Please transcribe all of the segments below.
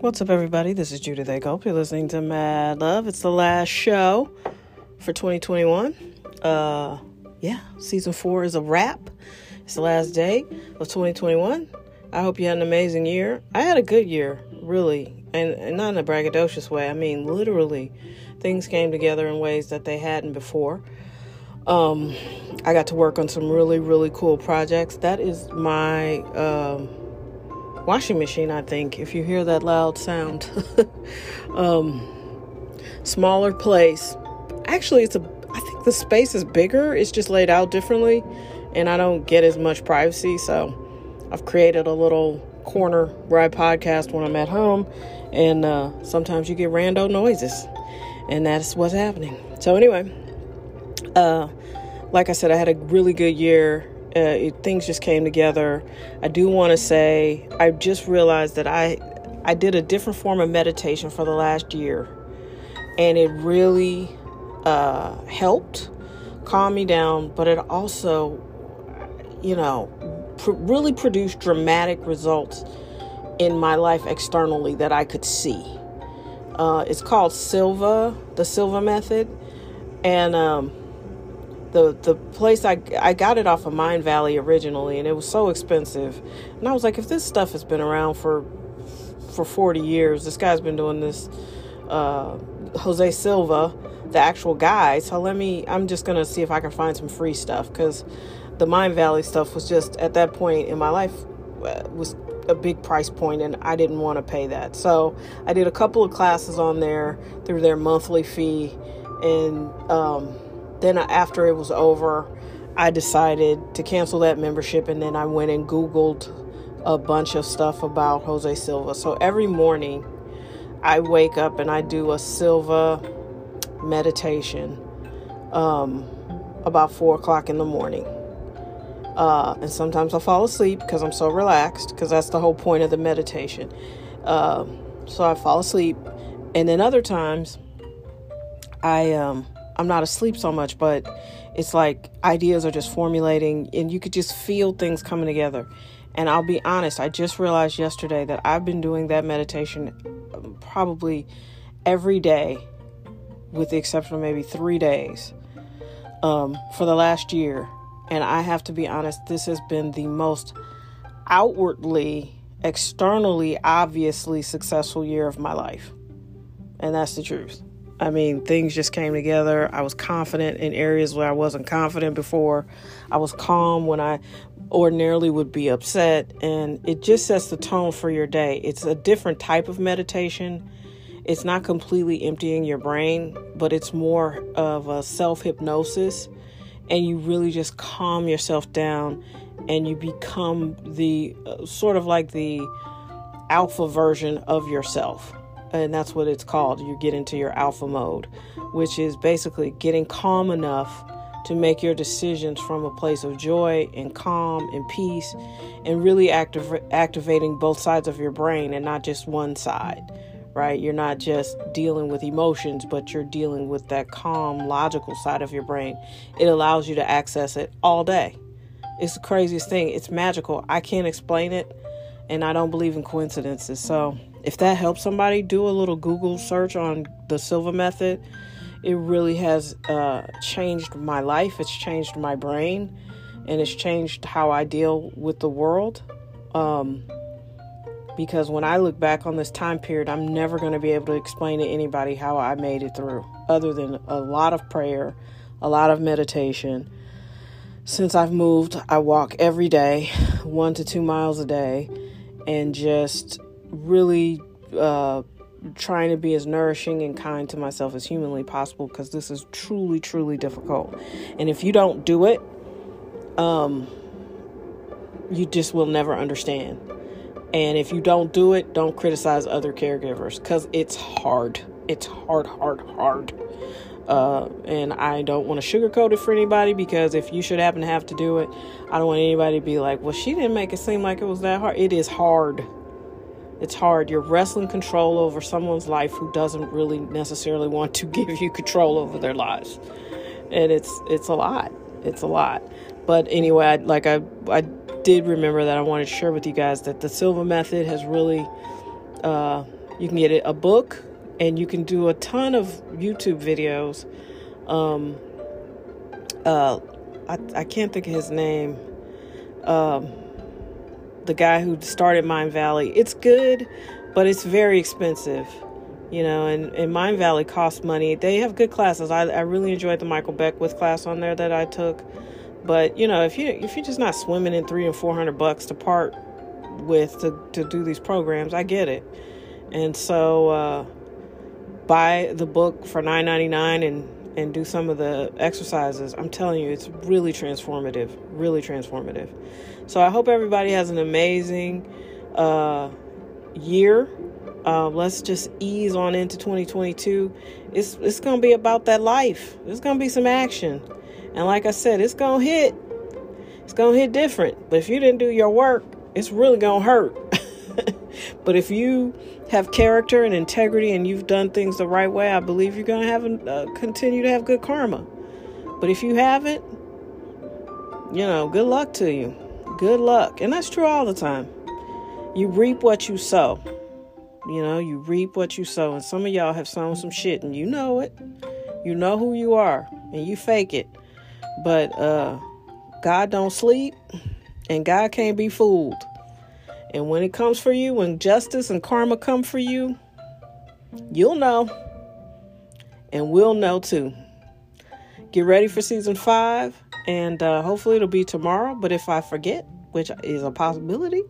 What's up, everybody? This is Judith A. Culp. You're listening to Mad Love. It's the last show for 2021. Uh, yeah, season four is a wrap. It's the last day of 2021. I hope you had an amazing year. I had a good year, really, and, and not in a braggadocious way. I mean, literally, things came together in ways that they hadn't before. Um, I got to work on some really, really cool projects. That is my um, washing machine, I think, if you hear that loud sound. um, smaller place. Actually, it's a, I think the space is bigger, it's just laid out differently, and I don't get as much privacy. So I've created a little corner where I podcast when I'm at home, and uh, sometimes you get rando noises, and that's what's happening. So, anyway, uh, like I said, I had a really good year. Uh, it, things just came together. I do want to say I just realized that I I did a different form of meditation for the last year, and it really uh, helped calm me down. But it also, you know, pr- really produced dramatic results in my life externally that I could see. Uh, it's called Silva, the Silva method, and um, the the place I I got it off of Mindvalley originally, and it was so expensive. And I was like, if this stuff has been around for for 40 years, this guy's been doing this. Uh, Jose Silva, the actual guy. So let me. I'm just gonna see if I can find some free stuff because the Mindvalley stuff was just at that point in my life uh, was a big price point and I didn't want to pay that. So I did a couple of classes on there through their monthly fee and um, then after it was over, I decided to cancel that membership and then I went and Googled a bunch of stuff about Jose Silva. So every morning I wake up and I do a Silva meditation um, about four o'clock in the morning. Uh, and sometimes I'll fall asleep because I'm so relaxed, because that's the whole point of the meditation. Uh, so I fall asleep. And then other times, I um, I'm not asleep so much, but it's like ideas are just formulating and you could just feel things coming together. And I'll be honest, I just realized yesterday that I've been doing that meditation probably every day, with the exception of maybe three days, um, for the last year. And I have to be honest, this has been the most outwardly, externally, obviously successful year of my life. And that's the truth. I mean, things just came together. I was confident in areas where I wasn't confident before. I was calm when I ordinarily would be upset. And it just sets the tone for your day. It's a different type of meditation. It's not completely emptying your brain, but it's more of a self hypnosis. And you really just calm yourself down and you become the uh, sort of like the alpha version of yourself and that's what it's called. You get into your alpha mode, which is basically getting calm enough to make your decisions from a place of joy and calm and peace and really active, activating both sides of your brain and not just one side, right? You're not just dealing with emotions, but you're dealing with that calm, logical side of your brain. It allows you to access it all day. It's the craziest thing. It's magical. I can't explain it, and I don't believe in coincidences. So, if that helps somebody, do a little Google search on the Silva method. It really has uh, changed my life. It's changed my brain, and it's changed how I deal with the world. Um, because when I look back on this time period, I'm never going to be able to explain to anybody how I made it through, other than a lot of prayer, a lot of meditation. Since I've moved, I walk every day, one to two miles a day, and just really uh, trying to be as nourishing and kind to myself as humanly possible because this is truly, truly difficult. And if you don't do it, um, you just will never understand. And if you don't do it, don't criticize other caregivers because it's hard. It's hard, hard, hard. Uh, and I don't want to sugarcoat it for anybody because if you should happen to have to do it, I don't want anybody to be like, well, she didn't make it seem like it was that hard. It is hard. It's hard. You're wrestling control over someone's life who doesn't really necessarily want to give you control over their lives. And it's it's a lot. It's a lot. But anyway, I, like I I did remember that I wanted to share with you guys that the Silva method has really uh, You can get it a book, and you can do a ton of YouTube videos. Um, uh, I, I can't think of his name. Um, the guy who started Mindvalley. It's good, but it's very expensive. You know, and, and Mindvalley costs money. They have good classes. I, I really enjoyed the Michael Beckwith class on there that I took. But you know, if you if you're just not swimming in three and four hundred bucks to part with to, to do these programs, I get it. And so uh, buy the book for nine ninety nine and and do some of the exercises. I'm telling you, it's really transformative, really transformative. So I hope everybody has an amazing uh, year. Uh, let's just ease on into 2022. It's it's gonna be about that life. There's gonna be some action, and like I said, it's gonna hit. It's gonna hit different. But if you didn't do your work, it's really gonna hurt. But if you have character and integrity and you've done things the right way, I believe you're going to have uh, continue to have good karma. But if you haven't, you know, good luck to you. Good luck. And that's true all the time. You reap what you sow. You know, you reap what you sow. And some of y'all have sown some shit and you know it. You know who you are and you fake it. But uh God don't sleep and God can't be fooled. And when it comes for you, when justice and karma come for you, you'll know. And we'll know too. Get ready for season five. And uh, hopefully it'll be tomorrow. But if I forget, which is a possibility,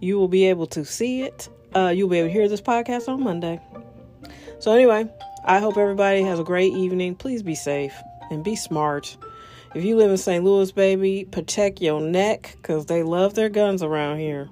you will be able to see it. Uh, you'll be able to hear this podcast on Monday. So, anyway, I hope everybody has a great evening. Please be safe and be smart. If you live in St. Louis, baby, protect your neck because they love their guns around here.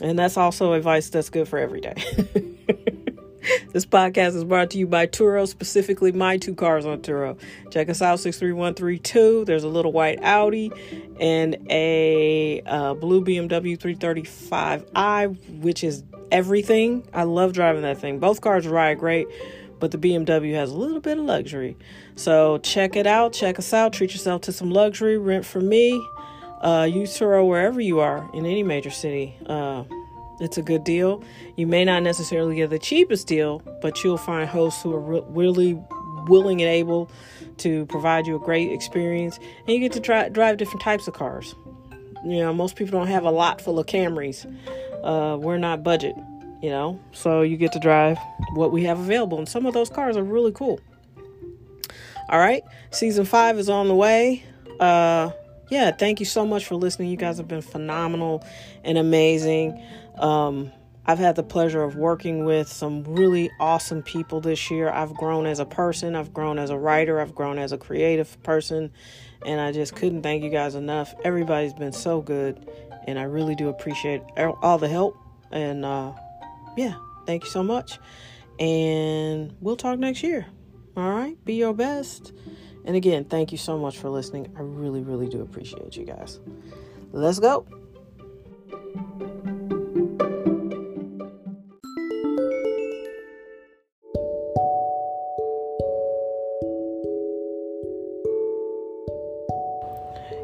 And that's also advice that's good for every day. this podcast is brought to you by Turo, specifically my two cars on Turo. Check us out, 63132. There's a little white Audi and a uh, blue BMW 335i, which is everything. I love driving that thing. Both cars ride great, but the BMW has a little bit of luxury. So check it out. Check us out. Treat yourself to some luxury. Rent for me. Uh, use Turo wherever you are in any major city. Uh, it's a good deal. You may not necessarily get the cheapest deal, but you'll find hosts who are re- really willing and able to provide you a great experience, and you get to try, drive different types of cars. You know, most people don't have a lot full of Camrys. Uh, we're not budget, you know, so you get to drive what we have available, and some of those cars are really cool. All right, season five is on the way. Uh, yeah, thank you so much for listening. You guys have been phenomenal and amazing. Um, I've had the pleasure of working with some really awesome people this year. I've grown as a person, I've grown as a writer, I've grown as a creative person, and I just couldn't thank you guys enough. Everybody's been so good, and I really do appreciate all the help. And uh, yeah, thank you so much. And we'll talk next year. All right, be your best. And again, thank you so much for listening. I really, really do appreciate you guys. Let's go.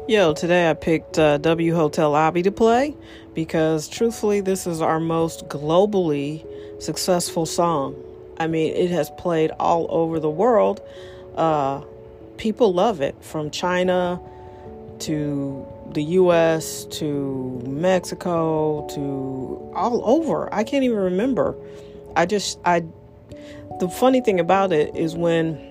Yo, today I picked uh, W Hotel Lobby to play because truthfully, this is our most globally successful song. I mean, it has played all over the world. Uh, people love it from China to the US to Mexico to all over. I can't even remember. I just I the funny thing about it is when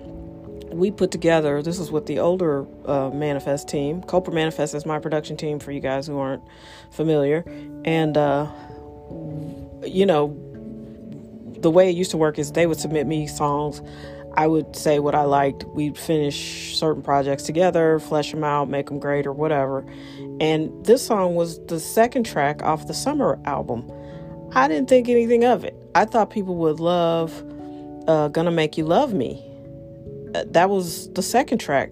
we put together this is with the older uh, manifest team Copra manifest is my production team for you guys who aren't familiar and uh, you know the way it used to work is they would submit me songs I would say what I liked. We'd finish certain projects together, flesh them out, make them great, or whatever. And this song was the second track off the summer album. I didn't think anything of it. I thought people would love uh, Gonna Make You Love Me. Uh, that was the second track.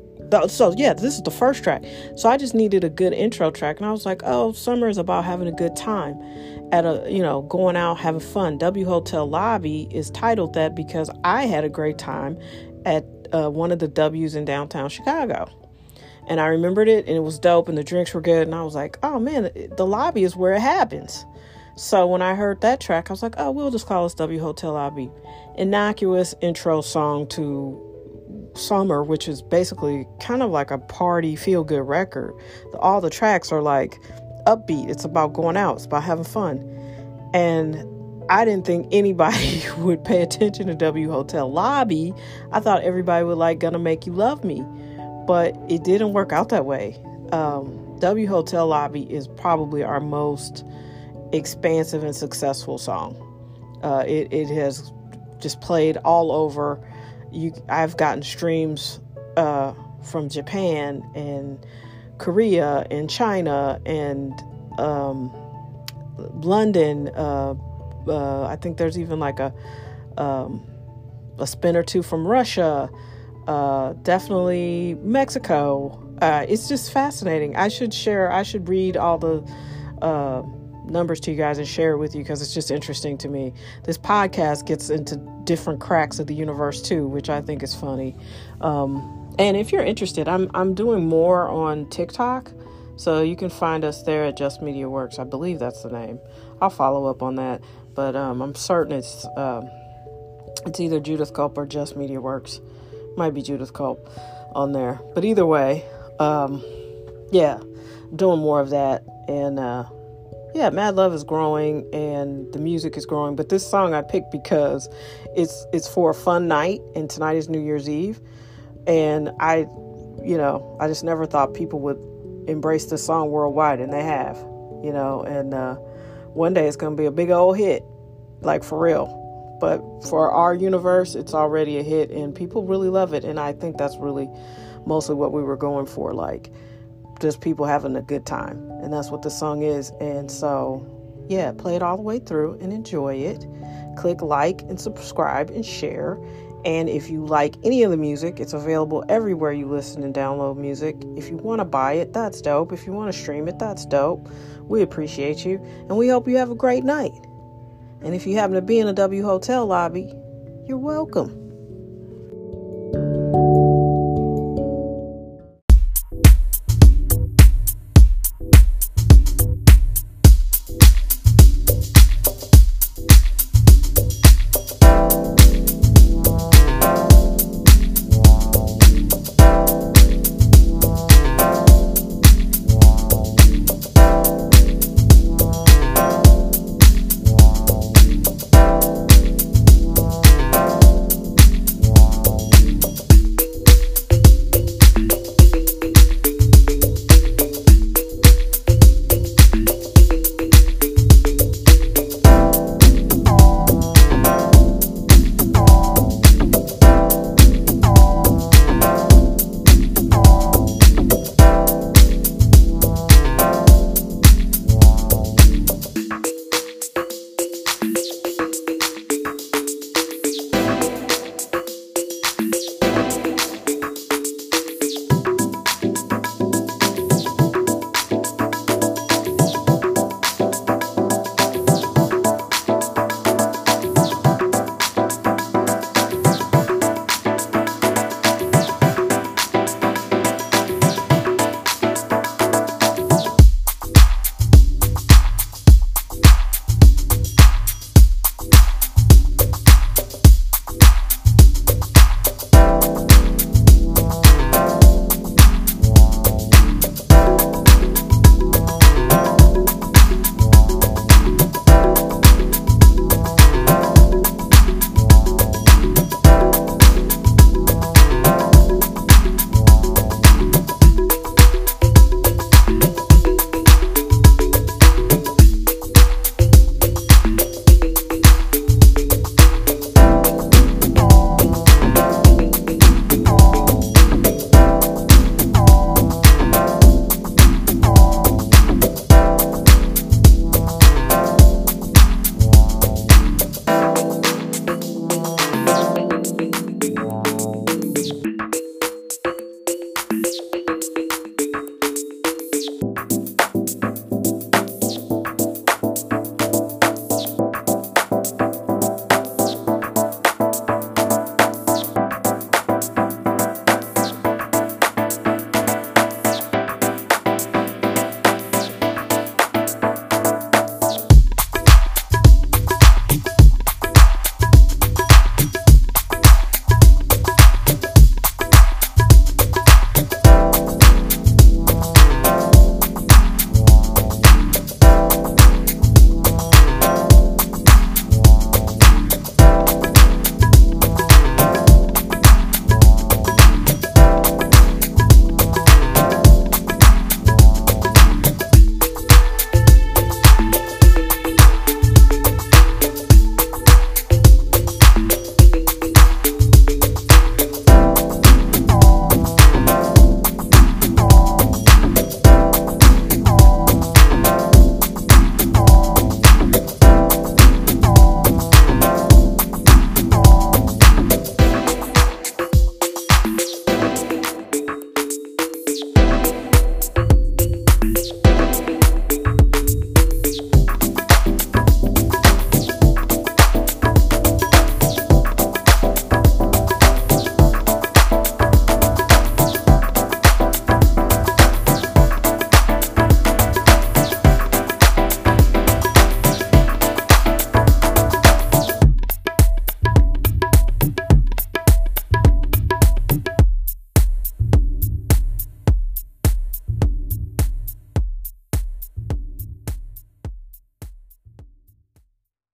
So, yeah, this is the first track. So, I just needed a good intro track. And I was like, oh, summer is about having a good time at a you know going out having fun w hotel lobby is titled that because i had a great time at uh, one of the w's in downtown chicago and i remembered it and it was dope and the drinks were good and i was like oh man the lobby is where it happens So when I heard that track, I was like, oh, we'll just call this W Hotel Lobby. Innocuous intro song to Summer, which is basically kind of like a party feel good record. All the tracks are like upbeat. It's about going out, it's about having fun. And I didn't think anybody would pay attention to W Hotel Lobby. I thought everybody would like Gonna Make You Love Me, but it didn't work out that way. Um, w Hotel Lobby is probably our most expansive and successful song. Uh, it, it has just played all over you I've gotten streams uh, from Japan and Korea and China and um, London. Uh, uh, I think there's even like a um, a spin or two from Russia. Uh, definitely Mexico. Uh, it's just fascinating. I should share. I should read all the uh, numbers to you guys and share it with you because it's just interesting to me. This podcast gets into different cracks of the universe too, which I think is funny. Um, and if you're interested, I'm I'm doing more on TikTok, so you can find us there at Just Media Works. I believe that's the name. I'll follow up on that, but um, I'm certain it's um, it's either Judith Culp or Just Media Works. Might be Judith Culp on there, but either way, um, yeah, doing more of that and. Uh, yeah, Mad Love is growing and the music is growing. But this song I picked because it's it's for a fun night, and tonight is New Year's Eve, and I, you know, I just never thought people would embrace this song worldwide, and they have, you know, and uh, one day it's gonna be a big old hit, like for real. But for our universe, it's already a hit, and people really love it, and I think that's really mostly what we were going for, like just people having a good time. And that's what the song is. And so, yeah, play it all the way through and enjoy it. Click like and subscribe and share. And if you like any of the music, it's available everywhere you listen and download music. If you want to buy it, that's dope. If you want to stream it, that's dope. We appreciate you. And we hope you have a great night. And if you happen to be in a W Hotel lobby, you're welcome.